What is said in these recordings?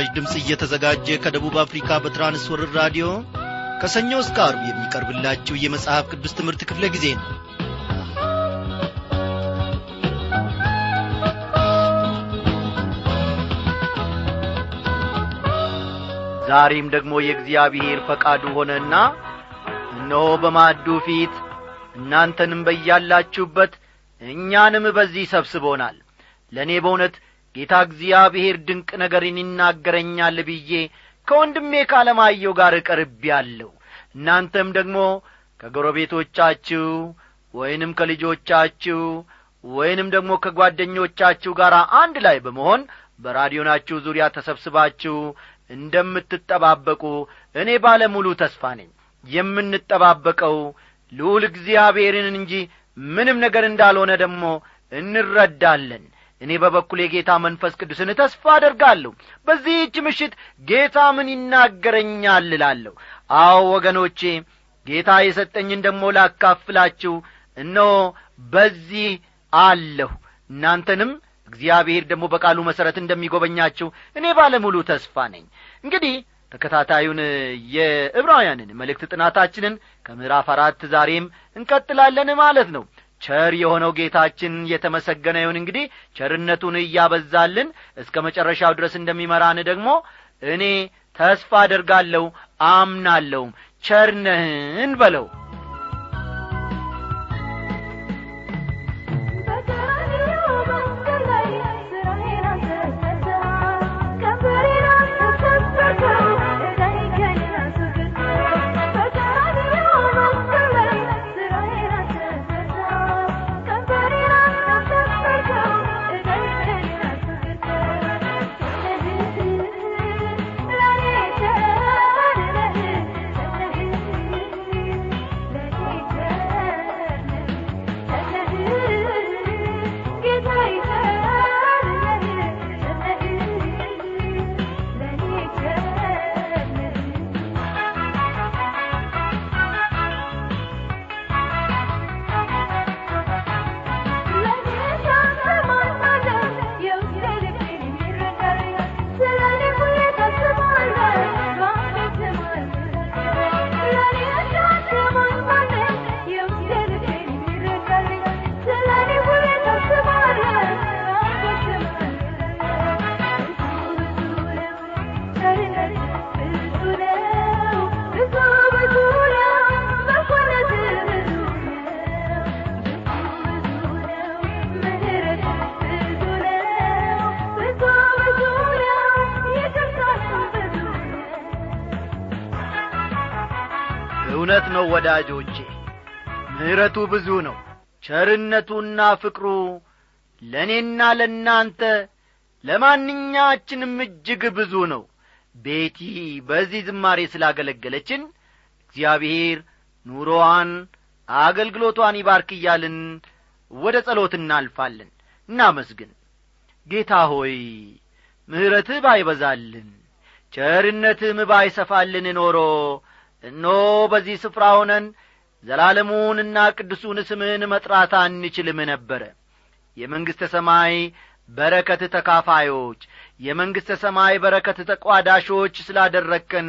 ይህ ምስራች ድምፅ እየተዘጋጀ ከደቡብ አፍሪካ በትራንስወርር ራዲዮ ከሰኞ እስከ አርብ የሚቀርብላችሁ የመጽሐፍ ቅዱስ ትምህርት ክፍለ ጊዜ ነው። ዛሬም ደግሞ የእግዚአብሔር ፈቃዱ ሆነና እነሆ በማዕዱ ፊት እናንተንም በያላችሁበት እኛንም በዚህ ሰብስቦናል። ለእኔ በእውነት ጌታ እግዚአብሔር ድንቅ ነገርን ይናገረኛል ብዬ ከወንድሜ ካለማየው ጋር እቀርቤአለሁ እናንተም ደግሞ ከጎረቤቶቻችሁ ወይንም ከልጆቻችሁ ወይንም ደግሞ ከጓደኞቻችሁ ጋር አንድ ላይ በመሆን በራዲዮናችሁ ዙሪያ ተሰብስባችሁ እንደምትጠባበቁ እኔ ባለሙሉ ተስፋ ነኝ። የምንጠባበቀው ልዑል እግዚአብሔርን እንጂ ምንም ነገር እንዳልሆነ ደግሞ እንረዳለን እኔ በበኩል የጌታ መንፈስ ቅዱስን ተስፋ አደርጋለሁ። በዚህች ምሽት ጌታ ምን ይናገረኛል እላለሁ? አዎ ወገኖቼ ጌታ የሰጠኝን ደግሞ ላካፍላችሁ። እነሆ በዚህ አለሁ። እናንተንም እግዚአብሔር ደግሞ በቃሉ መሠረት እንደሚጐበኛችሁ እኔ ባለሙሉ ተስፋ ነኝ። እንግዲህ ተከታታዩን የዕብራውያንን መልእክት ጥናታችንን ከምዕራፍ አራት ዛሬም እንቀጥላለን ማለት ነው ቸር የሆነው ጌታችን የተመሰገነ ይሁን። እንግዲህ ቸርነቱን እያበዛልን እስከ መጨረሻው ድረስ እንደሚመራን ደግሞ እኔ ተስፋ አደርጋለሁ አምናለሁም። ቸርነህን በለው ወዳጆቼ ምሕረቱ ብዙ ነው። ቸርነቱና ፍቅሩ ለእኔና ለእናንተ ለማንኛችንም እጅግ ብዙ ነው። ቤቲ በዚህ ዝማሬ ስላገለገለችን እግዚአብሔር ኑሮዋን አገልግሎቷን ይባርክ እያልን ወደ ጸሎት እናልፋለን። እናመስግን። ጌታ ሆይ ምሕረትህ ባይበዛልን ቸርነትህም ባይሰፋልን ኖሮ እኖ በዚህ ስፍራ ሆነን ዘላለሙንና ቅዱሱን ስምህን መጥራት አንችልም ነበረ። የመንግሥተ ሰማይ በረከት ተካፋዮች የመንግሥተ ሰማይ በረከት ተቋዳሾች ስላደረግከን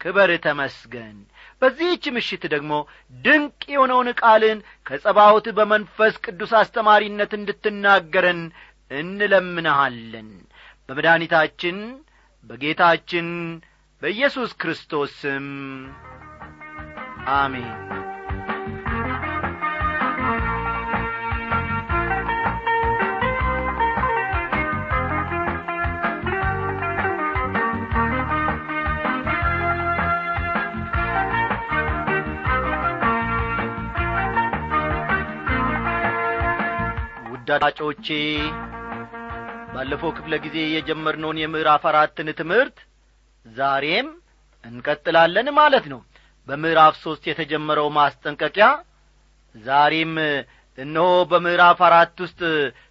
ክበር ተመስገን። በዚህች ምሽት ደግሞ ድንቅ የሆነውን ቃልን ከጸባውት በመንፈስ ቅዱስ አስተማሪነት እንድትናገረን እንለምንሃለን። በመድኃኒታችን በጌታችን በኢየሱስ ክርስቶስ ስም አሜን። ውዳዳጮቼ ባለፈው ክፍለ ጊዜ የጀመርነውን የምዕራፍ አራትን ትምህርት ዛሬም እንቀጥላለን ማለት ነው። በምዕራፍ ሦስት የተጀመረው ማስጠንቀቂያ ዛሬም እነሆ በምዕራፍ አራት ውስጥ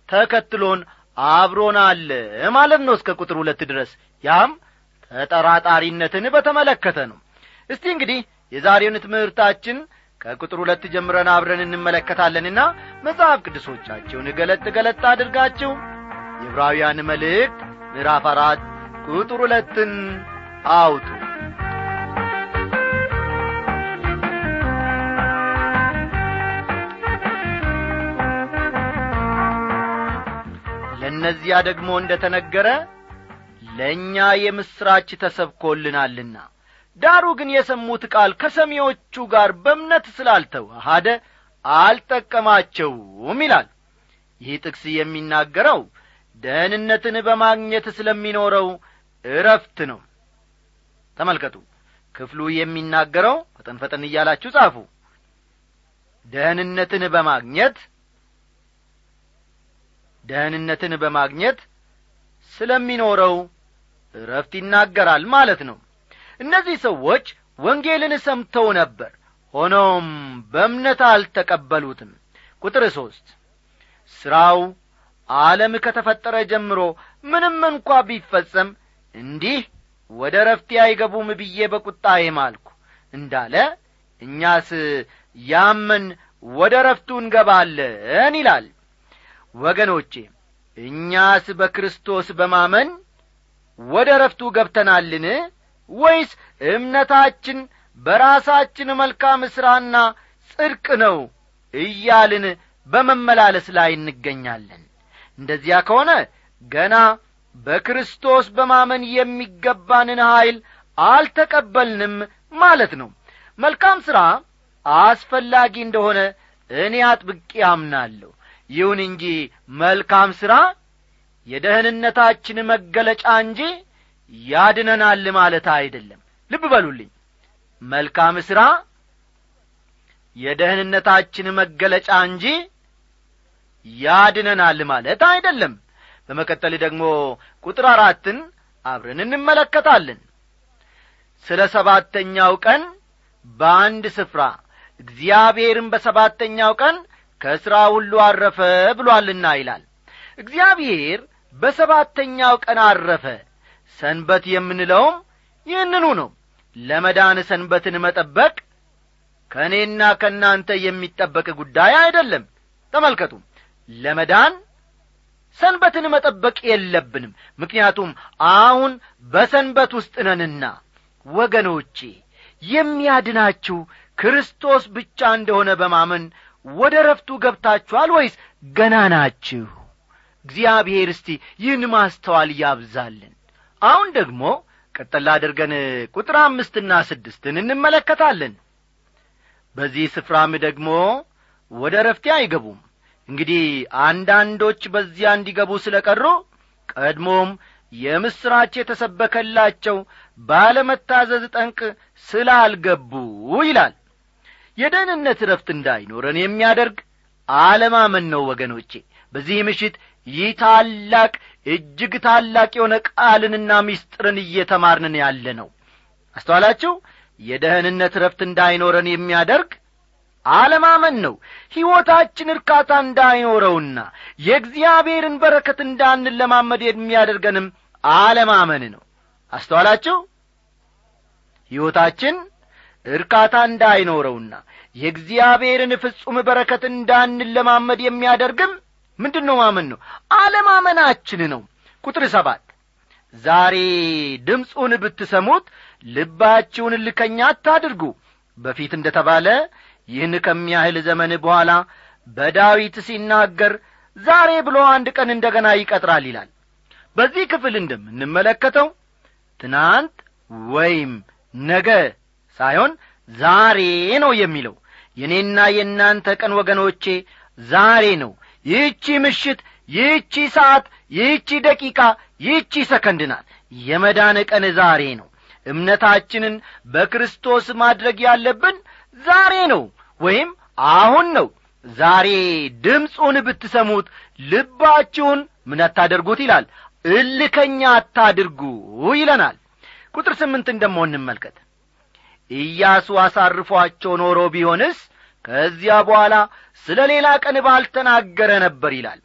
ተከትሎን አብሮን አለ ማለት ነው እስከ ቁጥር ሁለት ድረስ። ያም ተጠራጣሪነትን በተመለከተ ነው። እስቲ እንግዲህ የዛሬውን ትምህርታችን ከቁጥር ሁለት ጀምረን አብረን እንመለከታለንና መጽሐፍ ቅዱሶቻችሁን ገለጥ ገለጥ አድርጋችሁ የዕብራውያን መልእክት ምዕራፍ አራት ቁጥር ሁለትን አውጡ። ለእነዚያ ደግሞ እንደ ተነገረ ለእኛ የምሥራች ተሰብኮልናልና። ዳሩ ግን የሰሙት ቃል ከሰሚዎቹ ጋር በእምነት ስላልተዋሃደ አልጠቀማቸውም ይላል። ይህ ጥቅስ የሚናገረው ደህንነትን በማግኘት ስለሚኖረው እረፍት ነው ተመልከቱ። ክፍሉ የሚናገረው ፈጠን ፈጠን እያላችሁ ጻፉ። ደህንነትን በማግኘት ደህንነትን በማግኘት ስለሚኖረው እረፍት ይናገራል ማለት ነው። እነዚህ ሰዎች ወንጌልን ሰምተው ነበር። ሆኖም በእምነት አልተቀበሉትም። ቁጥር ሦስት ሥራው ዓለም ከተፈጠረ ጀምሮ ምንም እንኳ ቢፈጸም እንዲህ ወደ ረፍቴ አይገቡም ብዬ በቁጣዬ ማልኩ። እንዳለ እኛስ ያመን ወደ ረፍቱ እንገባለን ይላል። ወገኖቼ እኛስ በክርስቶስ በማመን ወደ ረፍቱ ገብተናልን? ወይስ እምነታችን በራሳችን መልካም ሥራና ጽድቅ ነው እያልን በመመላለስ ላይ እንገኛለን? እንደዚያ ከሆነ ገና በክርስቶስ በማመን የሚገባንን ኀይል አልተቀበልንም ማለት ነው። መልካም ሥራ አስፈላጊ እንደሆነ እኔ አጥብቄ አምናለሁ። ይሁን እንጂ መልካም ሥራ የደህንነታችን መገለጫ እንጂ ያድነናል ማለት አይደለም። ልብ በሉልኝ። መልካም ሥራ የደህንነታችን መገለጫ እንጂ ያድነናል ማለት አይደለም በመቀጠል ደግሞ ቁጥር አራትን አብረን እንመለከታለን። ስለ ሰባተኛው ቀን በአንድ ስፍራ እግዚአብሔርም በሰባተኛው ቀን ከሥራ ሁሉ አረፈ ብሏልና ይላል። እግዚአብሔር በሰባተኛው ቀን አረፈ። ሰንበት የምንለውም ይህንኑ ነው። ለመዳን ሰንበትን መጠበቅ ከእኔና ከእናንተ የሚጠበቅ ጉዳይ አይደለም። ተመልከቱ። ለመዳን ሰንበትን መጠበቅ የለብንም። ምክንያቱም አሁን በሰንበት ውስጥ ነንና ወገኖቼ የሚያድናችሁ ክርስቶስ ብቻ እንደሆነ በማመን ወደ ረፍቱ ገብታችኋል ወይስ ገና ናችሁ? እግዚአብሔር እስቲ ይህን ማስተዋል ያብዛልን። አሁን ደግሞ ቀጠላ አድርገን ቁጥር አምስትና ስድስትን እንመለከታለን። በዚህ ስፍራም ደግሞ ወደ ረፍቴ አይገቡም እንግዲህ አንዳንዶች በዚያ እንዲገቡ ስለ ቀሩ ቀድሞም የምሥራች የተሰበከላቸው ባለመታዘዝ ጠንቅ ስላልገቡ ይላል። የደህንነት ረፍት እንዳይኖረን የሚያደርግ አለማመን ነው ወገኖቼ። በዚህ ምሽት ይህ ታላቅ እጅግ ታላቅ የሆነ ቃልንና ምስጢርን እየተማርንን ያለ ነው አስተዋላችሁ? የደህንነት ረፍት እንዳይኖረን የሚያደርግ አለማመን ነው። ሕይወታችን እርካታ እንዳይኖረውና የእግዚአብሔርን በረከት እንዳንለማመድ የሚያደርገንም አለማመን ነው። አስተዋላችሁ? ሕይወታችን እርካታ እንዳይኖረውና የእግዚአብሔርን ፍጹም በረከት እንዳንለማመድ የሚያደርግም ምንድን ነው ማመን ነው? አለማመናችን ነው። ቁጥር ሰባት ዛሬ ድምፁን ብትሰሙት ልባችሁን ልከኛ አታድርጉ። በፊት እንደ ተባለ ይህን ከሚያህል ዘመን በኋላ በዳዊት ሲናገር ዛሬ ብሎ አንድ ቀን እንደ ገና ይቀጥራል ይላል። በዚህ ክፍል እንደምንመለከተው ትናንት ወይም ነገ ሳይሆን ዛሬ ነው የሚለው። የእኔና የእናንተ ቀን ወገኖቼ ዛሬ ነው። ይህቺ ምሽት ይህቺ ሰዓት ይህቺ ደቂቃ ይህቺ ሰከንድ ናት። የመዳን ቀን ዛሬ ነው። እምነታችንን በክርስቶስ ማድረግ ያለብን ዛሬ ነው ወይም አሁን ነው ዛሬ ድምፁን ብትሰሙት ልባችሁን ምን አታደርጉት ይላል። እልከኛ አታድርጉ ይለናል። ቁጥር ስምንትን ደሞ እንመልከት። ኢያሱ አሳርፏቸው ኖሮ ቢሆንስ ከዚያ በኋላ ስለ ሌላ ቀን ባልተናገረ ነበር ይላል።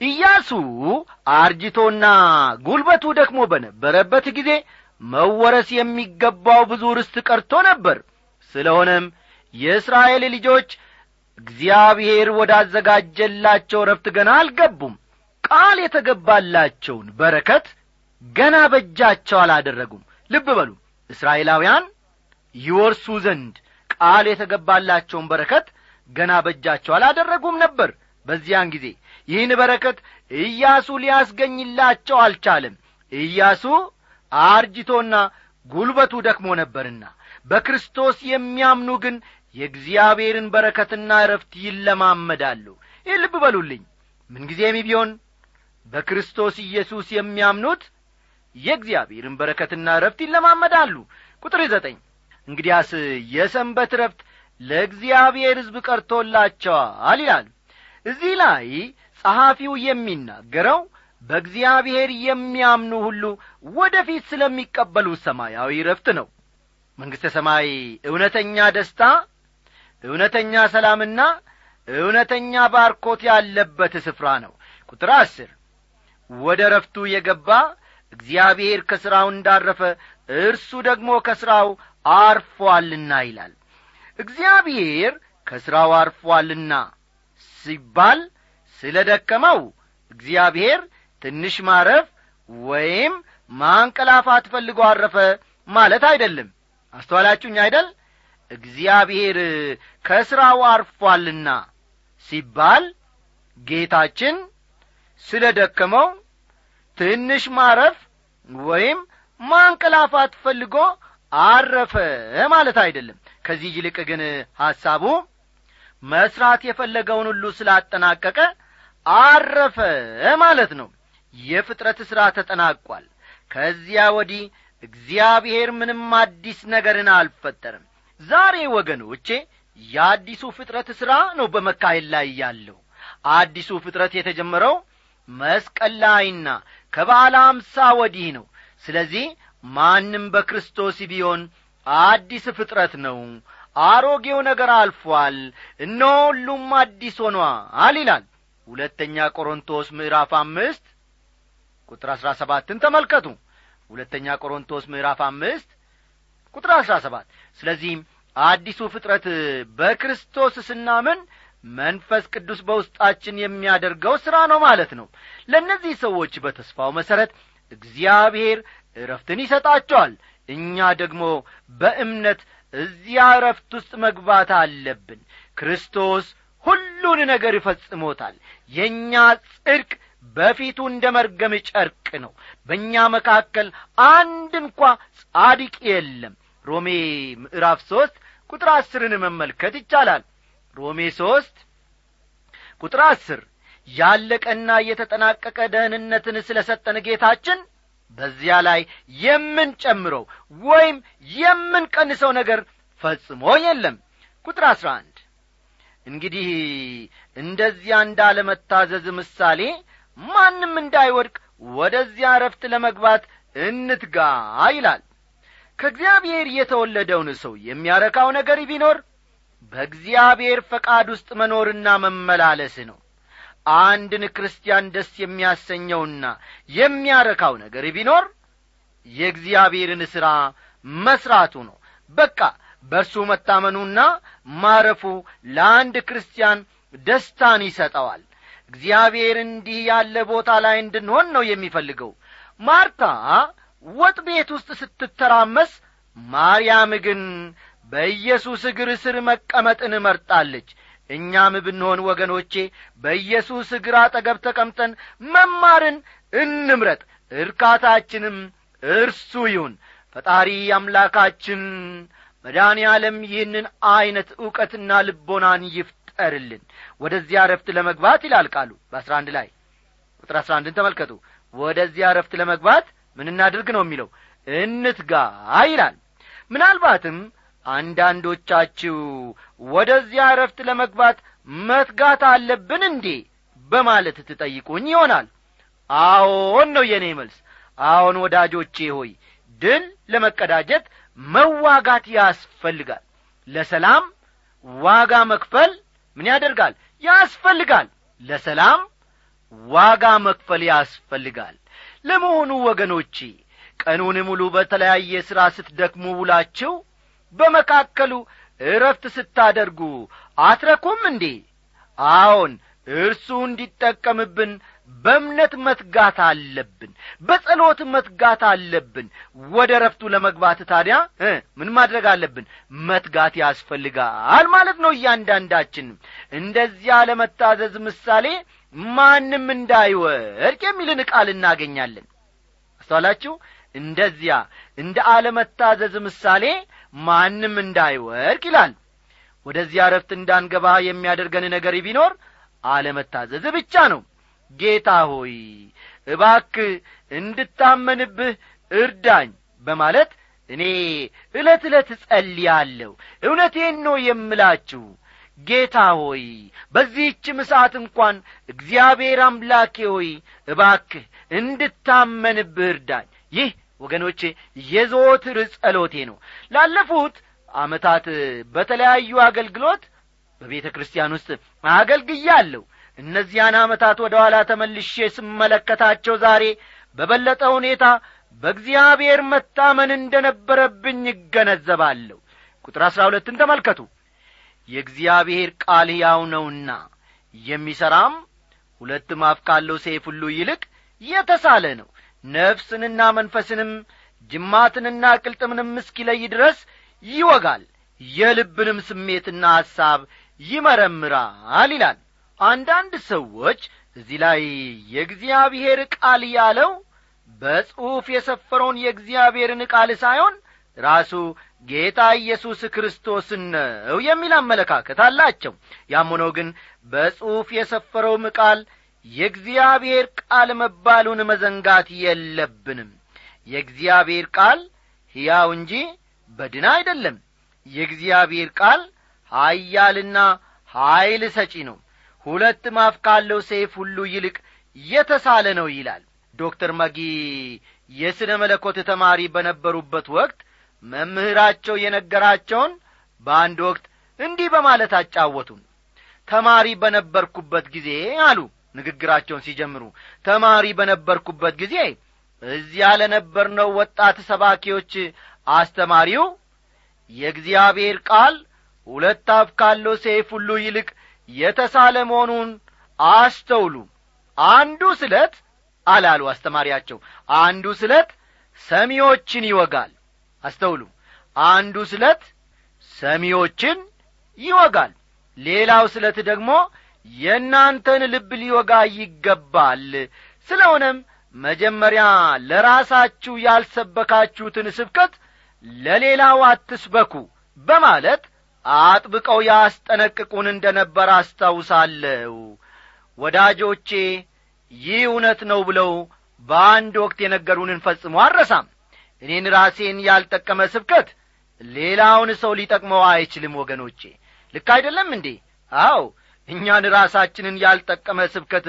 ኢያሱ አርጅቶና ጉልበቱ ደክሞ በነበረበት ጊዜ መወረስ የሚገባው ብዙ ርስት ቀርቶ ነበር። ስለሆነም የእስራኤል ልጆች እግዚአብሔር ወዳዘጋጀላቸው ረፍት ገና አልገቡም። ቃል የተገባላቸውን በረከት ገና በእጃቸው አላደረጉም። ልብ በሉ እስራኤላውያን ይወርሱ ዘንድ ቃል የተገባላቸውን በረከት ገና በእጃቸው አላደረጉም ነበር። በዚያን ጊዜ ይህን በረከት ኢያሱ ሊያስገኝላቸው አልቻለም። ኢያሱ አርጅቶና ጉልበቱ ደክሞ ነበርና በክርስቶስ የሚያምኑ ግን የእግዚአብሔርን በረከትና እረፍት ይለማመዳሉ። ልብ በሉልኝ። ምንጊዜም ቢሆን በክርስቶስ ኢየሱስ የሚያምኑት የእግዚአብሔርን በረከትና እረፍት ይለማመዳሉ። ቁጥር ዘጠኝ እንግዲያስ የሰንበት ረፍት ለእግዚአብሔር ሕዝብ ቀርቶላቸዋል ይላል። እዚህ ላይ ጸሐፊው የሚናገረው በእግዚአብሔር የሚያምኑ ሁሉ ወደ ፊት ስለሚቀበሉ ሰማያዊ ረፍት ነው። መንግሥተ ሰማይ እውነተኛ ደስታ እውነተኛ ሰላምና እውነተኛ ባርኮት ያለበት ስፍራ ነው። ቁጥር አስር ወደ ረፍቱ የገባ እግዚአብሔር ከሥራው እንዳረፈ እርሱ ደግሞ ከሥራው አርፎአልና ይላል። እግዚአብሔር ከሥራው አርፎአልና ሲባል ስለ ደከመው እግዚአብሔር ትንሽ ማረፍ ወይም ማንቀላፋት ፈልጎ አረፈ ማለት አይደለም። አስተዋላችሁኝ አይደል እግዚአብሔር ከሥራው አርፏልና ሲባል ጌታችን ስለ ደከመው ትንሽ ማረፍ ወይም ማንቀላፋት ፈልጎ አረፈ ማለት አይደለም። ከዚህ ይልቅ ግን ሐሳቡ መሥራት የፈለገውን ሁሉ ስላጠናቀቀ አረፈ ማለት ነው። የፍጥረት ሥራ ተጠናቋል። ከዚያ ወዲህ እግዚአብሔር ምንም አዲስ ነገርን አልፈጠርም ዛሬ ወገኖቼ የአዲሱ ፍጥረት ሥራ ነው በመካሄድ ላይ ያለው። አዲሱ ፍጥረት የተጀመረው መስቀል ላይና ከባለ አምሳ ወዲህ ነው። ስለዚህ ማንም በክርስቶስ ቢሆን አዲስ ፍጥረት ነው። አሮጌው ነገር አልፏል። እነሆ ሁሉም አዲስ ሆኗል ይላል ሁለተኛ ቆሮንቶስ ምዕራፍ አምስት ቁጥር አሥራ ሰባትን ተመልከቱ። ሁለተኛ ቆሮንቶስ ምዕራፍ አምስት ቁጥር አሥራ ሰባት ስለዚህም አዲሱ ፍጥረት በክርስቶስ ስናምን መንፈስ ቅዱስ በውስጣችን የሚያደርገው ሥራ ነው ማለት ነው። ለእነዚህ ሰዎች በተስፋው መሠረት እግዚአብሔር እረፍትን ይሰጣቸዋል። እኛ ደግሞ በእምነት እዚያ እረፍት ውስጥ መግባት አለብን። ክርስቶስ ሁሉን ነገር ይፈጽሞታል የእኛ ጽድቅ በፊቱ እንደ መርገም ጨርቅ ነው። በእኛ መካከል አንድ እንኳ ጻድቅ የለም ሮሜ ምዕራፍ ሦስት ቁጥር አስርን መመልከት ይቻላል። ሮሜ ሦስት ቁጥር አስር ያለቀና የተጠናቀቀ ደህንነትን ስለ ሰጠን ጌታችን በዚያ ላይ የምንጨምረው ወይም የምንቀንሰው ነገር ፈጽሞ የለም። ቁጥር አሥራ አንድ እንግዲህ እንደዚያ እንዳለመታዘዝ ምሳሌ ማንም እንዳይወድቅ ወደዚያ ረፍት ለመግባት እንትጋ ይላል ከእግዚአብሔር የተወለደውን ሰው የሚያረካው ነገር ቢኖር በእግዚአብሔር ፈቃድ ውስጥ መኖርና መመላለስ ነው። አንድን ክርስቲያን ደስ የሚያሰኘውና የሚያረካው ነገር ቢኖር የእግዚአብሔርን ሥራ መሥራቱ ነው። በቃ በእርሱ መታመኑና ማረፉ ለአንድ ክርስቲያን ደስታን ይሰጠዋል። እግዚአብሔር እንዲህ ያለ ቦታ ላይ እንድንሆን ነው የሚፈልገው። ማርታ ወጥ ቤት ውስጥ ስትተራመስ ማርያም ግን በኢየሱስ እግር ስር መቀመጥን መርጣለች። እኛም ብንሆን ወገኖቼ በኢየሱስ እግር አጠገብ ተቀምጠን መማርን እንምረጥ። እርካታችንም እርሱ ይሁን። ፈጣሪ አምላካችን መድኃኔ ዓለም ይህንን ዐይነት ዕውቀትና ልቦናን ይፍጠርልን። ወደዚያ ረፍት ለመግባት ይላል ቃሉ በአስራ አንድ ላይ ቁጥር አስራ አንድን ተመልከቱ። ወደዚያ ረፍት ለመግባት ምን እናድርግ ነው የሚለው? እንትጋ ይላል። ምናልባትም አንዳንዶቻችሁ ወደዚያ ረፍት ለመግባት መትጋት አለብን እንዴ? በማለት ትጠይቁኝ ይሆናል። አዎን ነው የእኔ መልስ። አዎን ወዳጆቼ ሆይ ድል ለመቀዳጀት መዋጋት ያስፈልጋል። ለሰላም ዋጋ መክፈል ምን ያደርጋል? ያስፈልጋል። ለሰላም ዋጋ መክፈል ያስፈልጋል ለመሆኑ ወገኖቼ ቀኑን ሙሉ በተለያየ ሥራ ስትደክሙ ውላችሁ በመካከሉ እረፍት ስታደርጉ አትረኩም እንዴ? አዎን እርሱ እንዲጠቀምብን በእምነት መትጋት አለብን በጸሎት መትጋት አለብን። ወደ ረፍቱ ለመግባት ታዲያ ምን ማድረግ አለብን? መትጋት ያስፈልጋል ማለት ነው እያንዳንዳችን። እንደዚያ ለመታዘዝ ምሳሌ ማንም እንዳይወድቅ የሚልን ቃል እናገኛለን። አስተዋላችሁ? እንደዚያ እንደ አለመታዘዝ ምሳሌ ማንም እንዳይወድቅ ይላል። ወደዚያ ረፍት እንዳንገባ የሚያደርገን ነገር ቢኖር አለመታዘዝ ብቻ ነው። ጌታ ሆይ እባክ እንድታመንብህ እርዳኝ በማለት እኔ ዕለት ዕለት እጸልያለሁ። እውነቴን ነው የምላችሁ ጌታ ሆይ በዚህችም ሰዓት እንኳን እግዚአብሔር አምላኬ ሆይ እባክህ እንድታመንብህ እርዳኝ። ይህ ወገኖቼ የዘወትር ጸሎቴ ነው። ላለፉት ዓመታት በተለያዩ አገልግሎት በቤተ ክርስቲያን ውስጥ አገልግያለሁ። እነዚያን ዓመታት ወደ ኋላ ተመልሼ ስመለከታቸው ዛሬ በበለጠ ሁኔታ በእግዚአብሔር መታመን እንደ ነበረብኝ ይገነዘባለሁ ቁጥር አሥራ ሁለትን ተመልከቱ የእግዚአብሔር ቃል ሕያው ነውና የሚሠራም ሁለት ማፍ ካለው ሰይፍ ሁሉ ይልቅ የተሳለ ነው። ነፍስንና መንፈስንም ጅማትንና ቅልጥምንም እስኪለይ ድረስ ይወጋል። የልብንም ስሜትና ሐሳብ ይመረምራል ይላል። አንዳንድ ሰዎች እዚህ ላይ የእግዚአብሔር ቃል ያለው በጽሑፍ የሰፈረውን የእግዚአብሔርን ቃል ሳይሆን ራሱ ጌታ ኢየሱስ ክርስቶስን ነው የሚል አመለካከት አላቸው። ያም ሆኖ ግን በጽሑፍ የሰፈረውም ቃል የእግዚአብሔር ቃል መባሉን መዘንጋት የለብንም። የእግዚአብሔር ቃል ሕያው እንጂ በድና አይደለም። የእግዚአብሔር ቃል ኀያልና ኀይል ሰጪ ነው። ሁለት ማፍ ካለው ሰይፍ ሁሉ ይልቅ የተሳለ ነው ይላል። ዶክተር መጊ የሥነ መለኮት ተማሪ በነበሩበት ወቅት መምህራቸው የነገራቸውን በአንድ ወቅት እንዲህ በማለት አጫወቱን። ተማሪ በነበርኩበት ጊዜ አሉ ንግግራቸውን ሲጀምሩ። ተማሪ በነበርኩበት ጊዜ እዚያ ለነበርነው ወጣት ሰባኪዎች አስተማሪው የእግዚአብሔር ቃል ሁለት አፍ ካለው ሰይፍ ሁሉ ይልቅ የተሳለ መሆኑን አስተውሉ። አንዱ ስለት አላሉ አስተማሪያቸው። አንዱ ስለት ሰሚዎችን ይወጋል አስተውሉ። አንዱ ስለት ሰሚዎችን ይወጋል ሌላው ስለት ደግሞ የእናንተን ልብ ሊወጋ ይገባል። ስለሆነም መጀመሪያ ለራሳችሁ ያልሰበካችሁትን ስብከት ለሌላው አትስበኩ በማለት አጥብቀው ያስጠነቅቁን እንደ ነበር አስታውሳለሁ። ወዳጆቼ ይህ እውነት ነው ብለው በአንድ ወቅት የነገሩንን ፈጽሞ አረሳም እኔን ራሴን ያልጠቀመ ስብከት ሌላውን ሰው ሊጠቅመው አይችልም ወገኖቼ። ልክ አይደለም እንዴ? አው እኛን ራሳችንን ያልጠቀመ ስብከት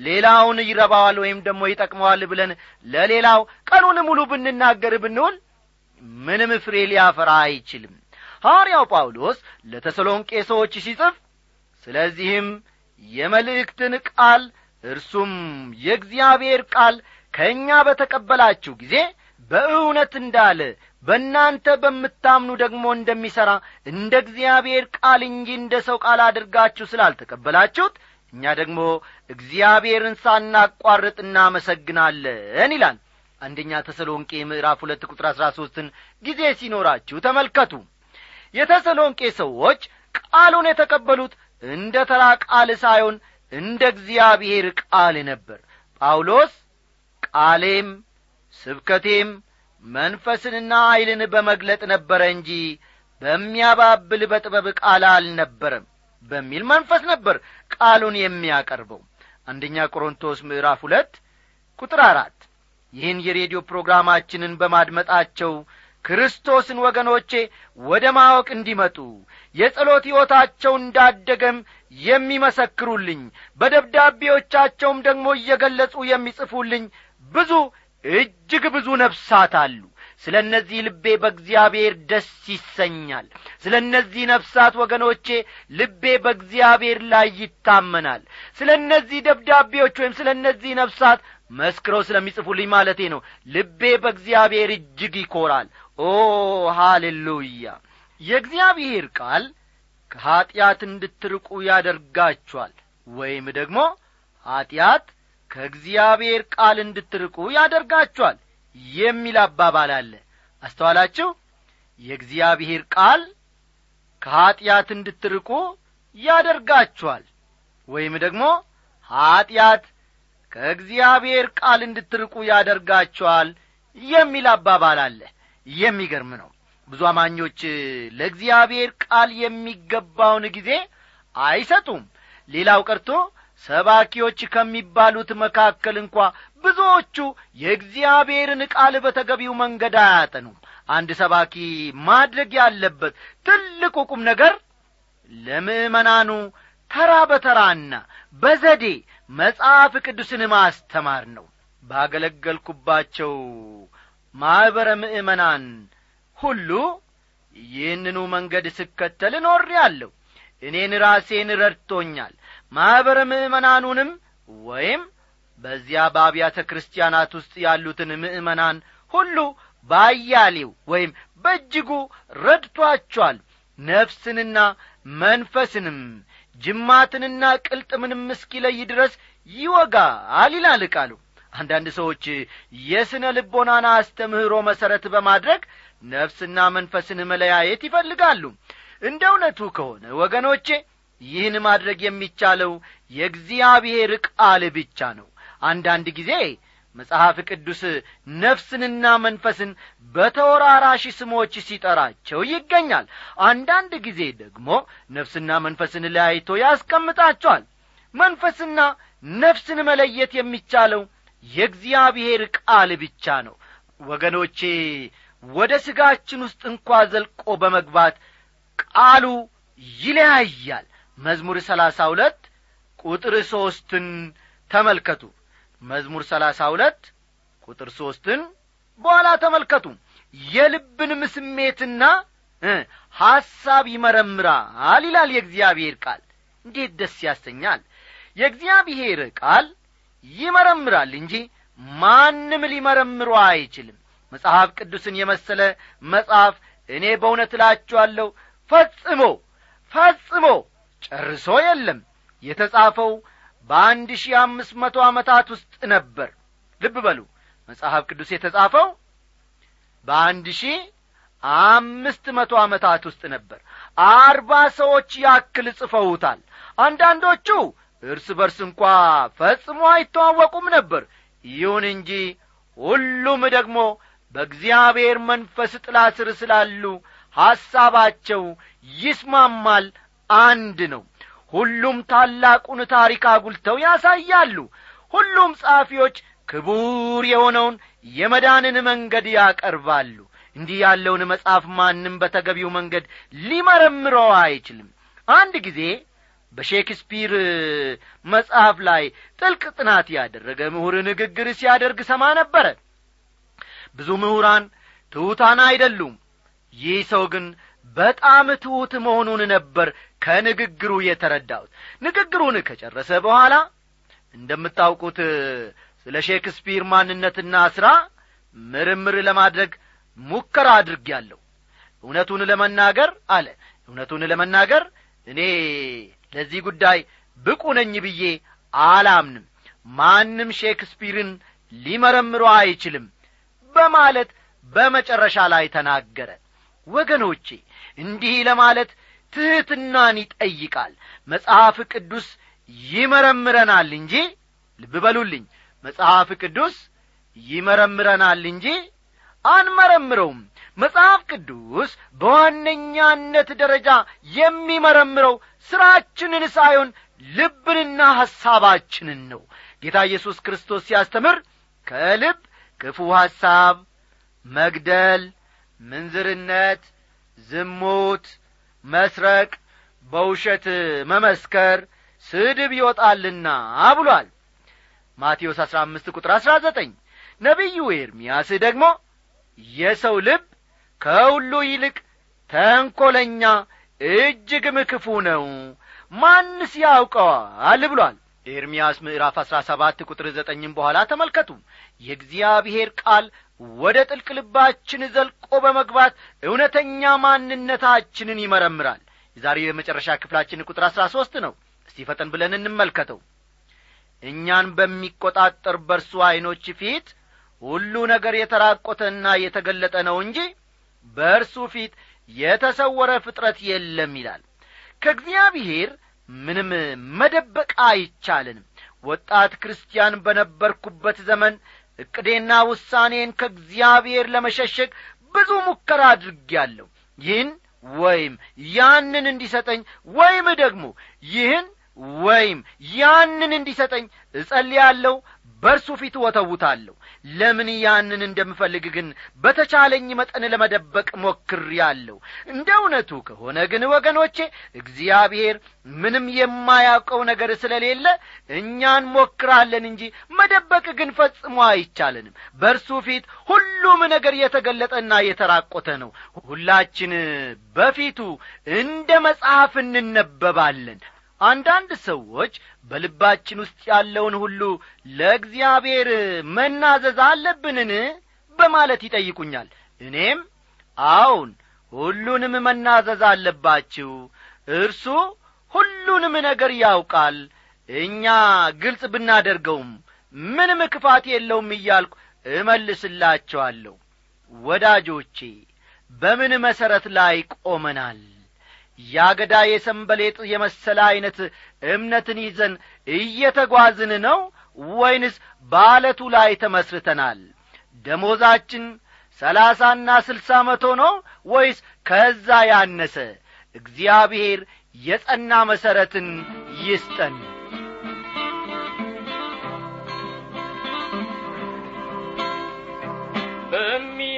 ሌላውን ይረባዋል ወይም ደግሞ ይጠቅመዋል ብለን ለሌላው ቀኑን ሙሉ ብንናገር ብንውል ምንም ፍሬ ሊያፈራ አይችልም። ሐዋርያው ጳውሎስ ለተሰሎንቄ ሰዎች ሲጽፍ ስለዚህም የመልእክትን ቃል እርሱም የእግዚአብሔር ቃል ከእኛ በተቀበላችሁ ጊዜ በእውነት እንዳለ በእናንተ በምታምኑ ደግሞ እንደሚሠራ እንደ እግዚአብሔር ቃል እንጂ እንደ ሰው ቃል አድርጋችሁ ስላልተቀበላችሁት እኛ ደግሞ እግዚአብሔርን ሳናቋርጥ እናመሰግናለን ይላል አንደኛ ተሰሎንቄ ምዕራፍ ሁለት ቁጥር አሥራ ሦስትን ጊዜ ሲኖራችሁ ተመልከቱ። የተሰሎንቄ ሰዎች ቃሉን የተቀበሉት እንደ ተራ ቃል ሳይሆን እንደ እግዚአብሔር ቃል ነበር። ጳውሎስ ቃሌም ስብከቴም መንፈስንና ኀይልን በመግለጥ ነበረ እንጂ በሚያባብል በጥበብ ቃል አልነበረም በሚል መንፈስ ነበር ቃሉን የሚያቀርበው። አንደኛ ቆሮንቶስ ምዕራፍ ሁለት ቁጥር አራት ይህን የሬዲዮ ፕሮግራማችንን በማድመጣቸው ክርስቶስን ወገኖቼ ወደ ማወቅ እንዲመጡ የጸሎት ሕይወታቸው እንዳደገም የሚመሰክሩልኝ በደብዳቤዎቻቸውም ደግሞ እየገለጹ የሚጽፉልኝ ብዙ እጅግ ብዙ ነፍሳት አሉ። ስለ እነዚህ ልቤ በእግዚአብሔር ደስ ይሰኛል። ስለ እነዚህ ነፍሳት ወገኖቼ ልቤ በእግዚአብሔር ላይ ይታመናል። ስለ እነዚህ ደብዳቤዎች ወይም ስለ እነዚህ ነፍሳት መስክረው ስለሚጽፉልኝ ማለቴ ነው። ልቤ በእግዚአብሔር እጅግ ይኰራል ኦ ሃሌሉያ! የእግዚአብሔር ቃል ከኀጢአት እንድትርቁ ያደርጋችኋል ወይም ደግሞ ኀጢአት ከእግዚአብሔር ቃል እንድትርቁ ያደርጋችኋል የሚል አባባል አለ። አስተዋላችሁ? የእግዚአብሔር ቃል ከኀጢአት እንድትርቁ ያደርጋችኋል። ወይም ደግሞ ኀጢአት ከእግዚአብሔር ቃል እንድትርቁ ያደርጋችኋል የሚል አባባል አለ። የሚገርም ነው። ብዙ አማኞች ለእግዚአብሔር ቃል የሚገባውን ጊዜ አይሰጡም። ሌላው ቀርቶ ሰባኪዎች ከሚባሉት መካከል እንኳ ብዙዎቹ የእግዚአብሔርን ቃል በተገቢው መንገድ አያጠኑም። አንድ ሰባኪ ማድረግ ያለበት ትልቁ ቁም ነገር ለምእመናኑ ተራ በተራና በዘዴ መጽሐፍ ቅዱስን ማስተማር ነው። ባገለገልኩባቸው ማኅበረ ምእመናን ሁሉ ይህንኑ መንገድ ስከተል ያለሁ እኔን ራሴን ረድቶኛል ማኅበረ ምእመናኑንም ወይም በዚያ በአብያተ ክርስቲያናት ውስጥ ያሉትን ምእመናን ሁሉ ባያሌው ወይም በእጅጉ ረድቷቸዋል። ነፍስንና መንፈስንም ጅማትንና ቅልጥምንም እስኪለይ ድረስ ይወጋል ይላል ቃሉ። አንዳንድ ሰዎች የስነ ልቦናን አስተምህሮ መሠረት በማድረግ ነፍስና መንፈስን መለያየት ይፈልጋሉ። እንደ እውነቱ ከሆነ ወገኖቼ ይህን ማድረግ የሚቻለው የእግዚአብሔር ቃል ብቻ ነው። አንዳንድ ጊዜ መጽሐፍ ቅዱስ ነፍስንና መንፈስን በተወራራሽ ስሞች ሲጠራቸው ይገኛል። አንዳንድ ጊዜ ደግሞ ነፍስና መንፈስን ለያይቶ ያስቀምጣቸዋል። መንፈስና ነፍስን መለየት የሚቻለው የእግዚአብሔር ቃል ብቻ ነው። ወገኖቼ ወደ ሥጋችን ውስጥ እንኳ ዘልቆ በመግባት ቃሉ ይለያያል መዝሙር ሰላሳ ሁለት ቁጥር ሦስትን ተመልከቱ። መዝሙር ሰላሳ ሁለት ቁጥር ሦስትን በኋላ ተመልከቱ። የልብንም ስሜትና ሐሳብ ይመረምራል ይላል የእግዚአብሔር ቃል። እንዴት ደስ ያሰኛል! የእግዚአብሔር ቃል ይመረምራል እንጂ ማንም ሊመረምሮ አይችልም። መጽሐፍ ቅዱስን የመሰለ መጽሐፍ እኔ በእውነት እላችኋለሁ ፈጽሞ ፈጽሞ ጨርሶ የለም። የተጻፈው በአንድ ሺህ አምስት መቶ ዓመታት ውስጥ ነበር። ልብ በሉ። መጽሐፍ ቅዱስ የተጻፈው በአንድ ሺህ አምስት መቶ ዓመታት ውስጥ ነበር። አርባ ሰዎች ያክል ጽፈውታል። አንዳንዶቹ እርስ በርስ እንኳ ፈጽሞ አይተዋወቁም ነበር። ይሁን እንጂ ሁሉም ደግሞ በእግዚአብሔር መንፈስ ጥላ ስር ስላሉ ሐሳባቸው ይስማማል አንድ ነው። ሁሉም ታላቁን ታሪክ አጉልተው ያሳያሉ። ሁሉም ጸሐፊዎች ክቡር የሆነውን የመዳንን መንገድ ያቀርባሉ። እንዲህ ያለውን መጽሐፍ ማንም በተገቢው መንገድ ሊመረምረው አይችልም። አንድ ጊዜ በሼክስፒር መጽሐፍ ላይ ጥልቅ ጥናት ያደረገ ምሁር ንግግር ሲያደርግ ሰማ ነበረ። ብዙ ምሁራን ትሑታን አይደሉም። ይህ ሰው ግን በጣም ትሑት መሆኑን ነበር ከንግግሩ የተረዳሁት። ንግግሩን ከጨረሰ በኋላ እንደምታውቁት ስለ ሼክስፒር ማንነትና ሥራ ምርምር ለማድረግ ሙከራ አድርጌያለሁ። እውነቱን ለመናገር አለ እውነቱን ለመናገር እኔ ለዚህ ጉዳይ ብቁ ነኝ ብዬ አላምንም። ማንም ሼክስፒርን ሊመረምሮ አይችልም በማለት በመጨረሻ ላይ ተናገረ። ወገኖቼ እንዲህ ለማለት ትሕትናን ይጠይቃል። መጽሐፍ ቅዱስ ይመረምረናል እንጂ ልብ በሉልኝ መጽሐፍ ቅዱስ ይመረምረናል እንጂ አንመረምረውም። መጽሐፍ ቅዱስ በዋነኛነት ደረጃ የሚመረምረው ሥራችንን ሳይሆን ልብንና ሐሳባችንን ነው። ጌታ ኢየሱስ ክርስቶስ ሲያስተምር ከልብ ክፉ ሐሳብ መግደል ምንዝርነት ዝሙት መስረቅ በውሸት መመስከር ስድብ ይወጣልና ብሏል። ማቴዎስ አሥራ አምስት ቁጥር አሥራ ዘጠኝ ነቢዩ ኤርምያስ ደግሞ የሰው ልብ ከሁሉ ይልቅ ተንኰለኛ እጅግም ክፉ ነው ማንስ ያውቀዋል ብሏል። ኤርምያስ ምዕራፍ አሥራ ሰባት ቁጥር ዘጠኝም በኋላ ተመልከቱ። የእግዚአብሔር ቃል ወደ ጥልቅ ልባችን ዘልቆ በመግባት እውነተኛ ማንነታችንን ይመረምራል። የዛሬው የመጨረሻ ክፍላችን ቁጥር አሥራ ሦስት ነው። እስቲ ፈጠን ብለን እንመልከተው። እኛን በሚቈጣጠር በርሱ ዐይኖች ፊት ሁሉ ነገር የተራቈተና የተገለጠ ነው እንጂ በእርሱ ፊት የተሰወረ ፍጥረት የለም ይላል። ከእግዚአብሔር ምንም መደበቅ አይቻልንም። ወጣት ክርስቲያን በነበርኩበት ዘመን ዕቅዴና ውሳኔን ከእግዚአብሔር ለመሸሸግ ብዙ ሙከራ አድርጌአለሁ ይህን ወይም ያንን እንዲሰጠኝ ወይም ደግሞ ይህን ወይም ያንን እንዲሰጠኝ እጸልያለሁ በእርሱ ፊት ወተውታለሁ ለምን ያንን እንደምፈልግ ግን በተቻለኝ መጠን ለመደበቅ ሞክሬአለሁ። እንደ እውነቱ ከሆነ ግን ወገኖቼ እግዚአብሔር ምንም የማያውቀው ነገር ስለሌለ እኛን ሞክራለን እንጂ መደበቅ ግን ፈጽሞ አይቻለንም። በእርሱ ፊት ሁሉም ነገር የተገለጠና የተራቆተ ነው። ሁላችን በፊቱ እንደ መጽሐፍ እንነበባለን አንዳንድ ሰዎች በልባችን ውስጥ ያለውን ሁሉ ለእግዚአብሔር መናዘዝ አለብንን? በማለት ይጠይቁኛል። እኔም አዎን ሁሉንም መናዘዝ አለባችሁ። እርሱ ሁሉንም ነገር ያውቃል። እኛ ግልጽ ብናደርገውም ምንም ክፋት የለውም እያልኩ እመልስላቸዋለሁ ወዳጆቼ በምን መሠረት ላይ ቆመናል ያገዳ የሰንበሌጥ የመሰለ ዐይነት እምነትን ይዘን እየተጓዝን ነው ወይንስ በአለቱ ላይ ተመስርተናል? ደሞዛችን ሰላሳና ስልሳ መቶ ነው ወይስ ከዛ ያነሰ? እግዚአብሔር የጸና መሠረትን ይስጠን። በሚኖር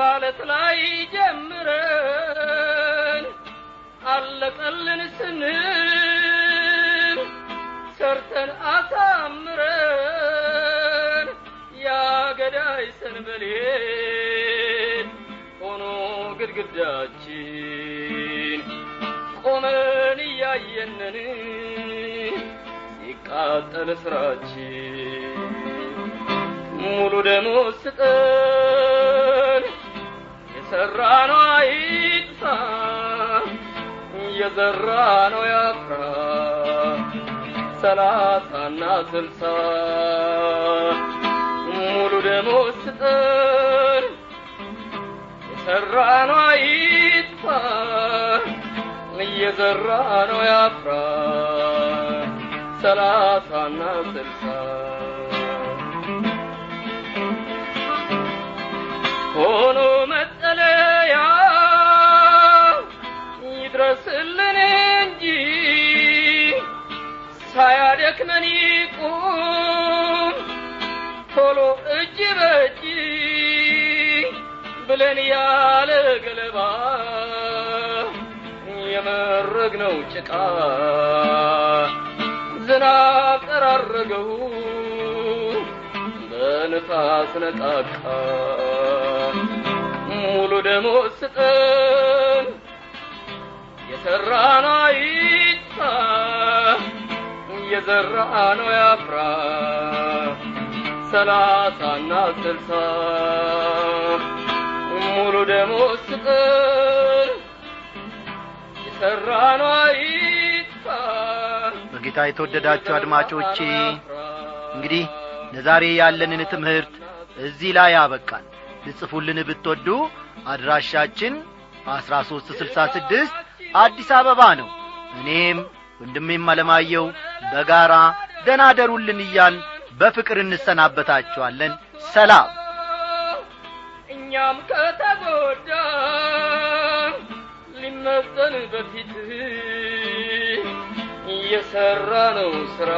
ባለት ላይ ጀምረን አለቀልን ስንል ሰርተን አሳምረን ያገዳይ ሰንበሌን ሆኖ ግድግዳችን ቆመን እያየንን ሲቃጠል ስራችን ሙሉ ደሞዝ ስጠን የሠራ ነው አይጥፋ የዘራ ነው ያፍራ ሰላሳና ስልሳ ሙሉ ደሞዝ ስጠን የሠራ ነው አይጥፋ እየዘራ ነው ያፍራ ሰላሳና ስልሳ ሆኖ ሳያደክመን ይቁም። ቶሎ እጅ በእጅ ብለን ያለ ገለባ የመረግነው ጭቃ ዝናብ ጠራረገው በንፋስ ነቃቃ። ሙሉ ደሞዝ ስጠን የሠራ ነው አይጥፋ የዘራ ነው ያፍራ። ሰላሳና ስልሳ ሙሉ ደሞዝ ስጠን የሠራ ነው አይጥፋ በጌታ የተወደዳችሁ አድማጮቼ እንግዲህ ለዛሬ ያለንን ትምህርት እዚህ ላይ ያበቃል ልጽፉልን ብትወዱ አድራሻችን አስራ ሦስት ስልሳ ስድስት አዲስ አበባ ነው። እኔም ወንድሜም አለማየው በጋራ ደናደሩልን እያል በፍቅር እንሰናበታችኋለን። ሰላም። እኛም ከተጎዳ ሊመዘን በፊት እየሰራ ነው ስራ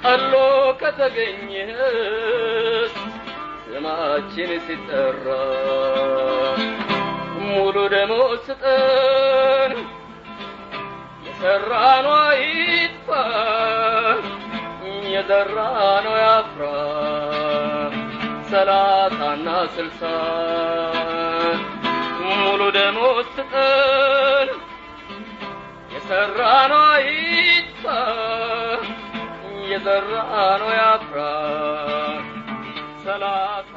ቀሎ ከተገኘስ ስማችን ሲጠራ ሙሉ ደሞዝ ስጠን የሠራ ነው አይጥፋ የዘራ ነው ያፍራ ሰላሳና ስልሳ ሙሉ ደሞዝ ስጠን የሠራ ነው አይጥፋ የዘራ ነው ያፍራ ስልሳ